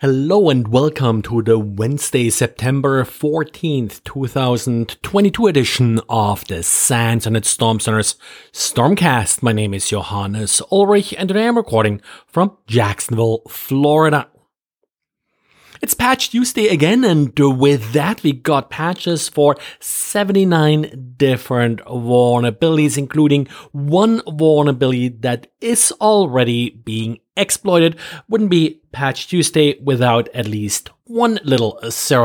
Hello and welcome to the Wednesday, September 14th, 2022 edition of the SANS Internet Storm Center's Stormcast. My name is Johannes Ulrich and today I'm recording from Jacksonville, Florida. It's Patch Tuesday again, and with that, we got patches for 79 different vulnerabilities, including one vulnerability that is already being exploited. Wouldn't be Patch Tuesday without at least one little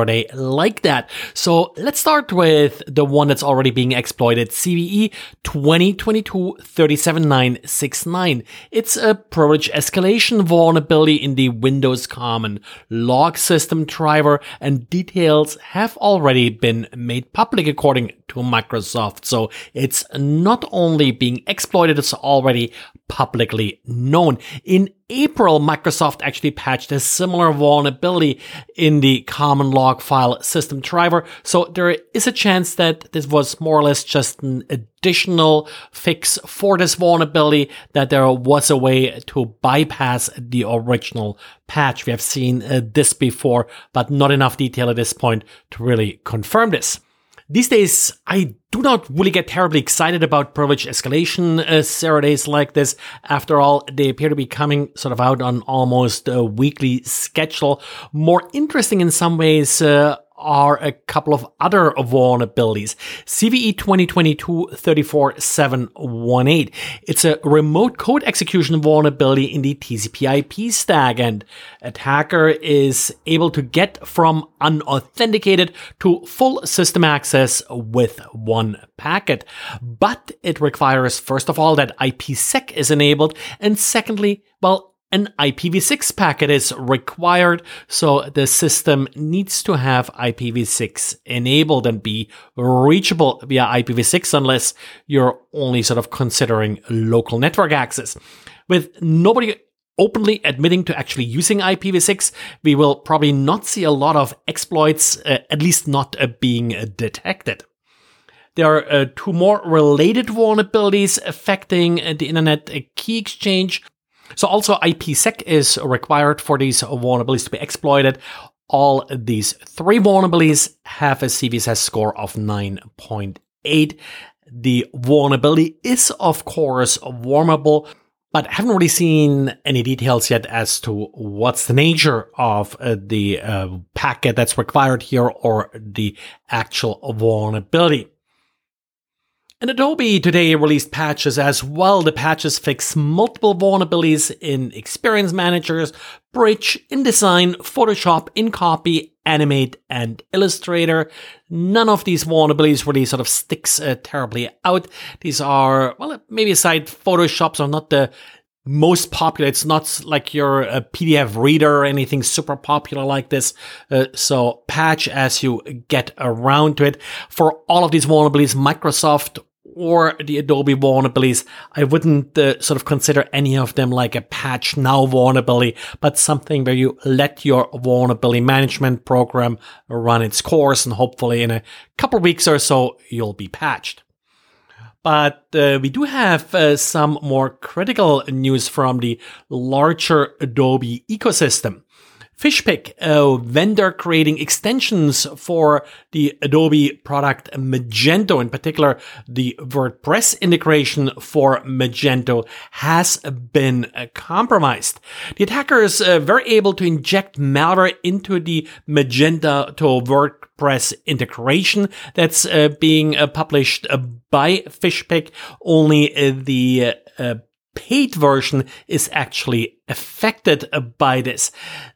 day like that. So let's start with the one that's already being exploited, CVE 2022-37969. It's a privilege escalation vulnerability in the Windows Common log system driver and details have already been made public according to Microsoft. So it's not only being exploited, it's already publicly known. In April, Microsoft actually patched a similar vulnerability in the common log file system driver. So there is a chance that this was more or less just an additional fix for this vulnerability, that there was a way to bypass the original patch. We have seen uh, this before, but not enough detail at this point to really confirm this. These days, I do not really get terribly excited about privilege escalation uh, like this. After all, they appear to be coming sort of out on almost a weekly schedule. More interesting in some ways uh, are a couple of other vulnerabilities. CVE 2022-34718. It's a remote code execution vulnerability in the TCP IP stack and attacker is able to get from unauthenticated to full system access with one packet. But it requires, first of all, that IPsec is enabled and secondly, well, an IPv6 packet is required, so the system needs to have IPv6 enabled and be reachable via IPv6 unless you're only sort of considering local network access. With nobody openly admitting to actually using IPv6, we will probably not see a lot of exploits, uh, at least not uh, being detected. There are uh, two more related vulnerabilities affecting uh, the internet key exchange. So also IPsec is required for these vulnerabilities to be exploited. All these three vulnerabilities have a CVSS score of 9.8. The vulnerability is of course vulnerable, but I haven't really seen any details yet as to what's the nature of uh, the uh, packet that's required here or the actual vulnerability. And Adobe today released patches as well. The patches fix multiple vulnerabilities in Experience Managers, Bridge, InDesign, Photoshop, InCopy, Animate, and Illustrator. None of these vulnerabilities really sort of sticks uh, terribly out. These are, well, maybe aside Photoshop's so not the most popular. It's not like you're a PDF reader or anything super popular like this. Uh, so patch as you get around to it. For all of these vulnerabilities, Microsoft or the Adobe vulnerabilities, I wouldn't uh, sort of consider any of them like a patch now vulnerability, but something where you let your vulnerability management program run its course and hopefully in a couple weeks or so, you'll be patched. But uh, we do have uh, some more critical news from the larger Adobe ecosystem. Fishpig, a vendor creating extensions for the Adobe product Magento, in particular the WordPress integration for Magento, has been compromised. The attackers uh, were able to inject malware into the Magento to WordPress integration that's uh, being uh, published by Fishpig. Only uh, the uh, paid version is actually affected by this.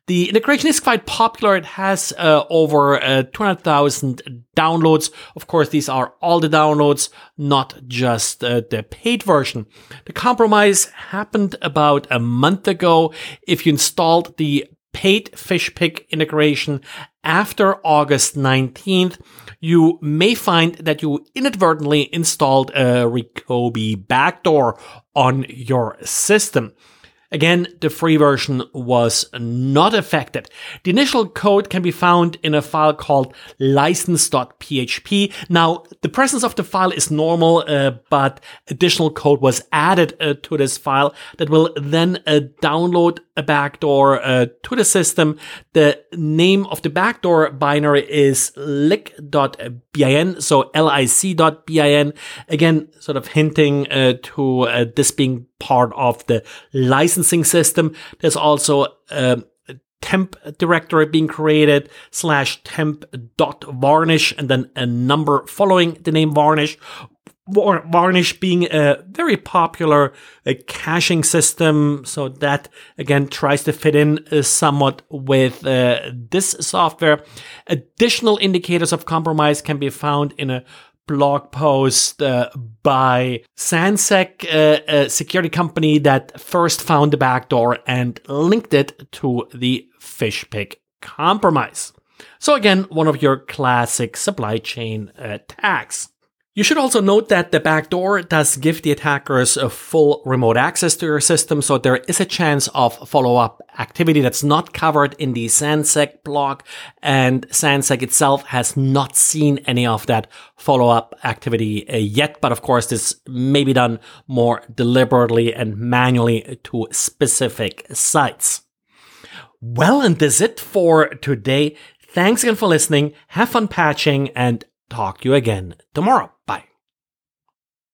The integration is quite popular. It has uh, over uh, 200,000 downloads. Of course, these are all the downloads, not just uh, the paid version. The compromise happened about a month ago. If you installed the paid Fishpig integration after August 19th, you may find that you inadvertently installed a Rekoobe backdoor on your system. Again, the free version was not affected. The initial code can be found in a file called license.php. Now, the presence of the file is normal, uh, but additional code was added uh, to this file that will then uh, download a backdoor uh, to the system. The name of the backdoor binary is lic.bin, so lic.bin. Again, sort of hinting uh, to uh, this being part of the licensing system. There's also um, temp directory being created slash temp dot varnish and then a number following the name varnish Varnish being a very popular uh, caching system, so that again tries to fit in uh, somewhat with uh, this software. Additional indicators of compromise can be found in a blog post uh, by Sansec, uh, a security company that first found the backdoor and linked it to the Fishpig compromise. So again, one of your classic supply chain attacks. You should also note that the backdoor does give the attackers a full remote access to your system, so there is a chance of follow-up activity that's not covered in the Sansec blog, and Sansec itself has not seen any of that follow-up activity uh, yet, but of course this may be done more deliberately and manually to specific sites. Well, and that's it for today. Thanks again for listening. Have fun patching and talk to you again tomorrow. Bye.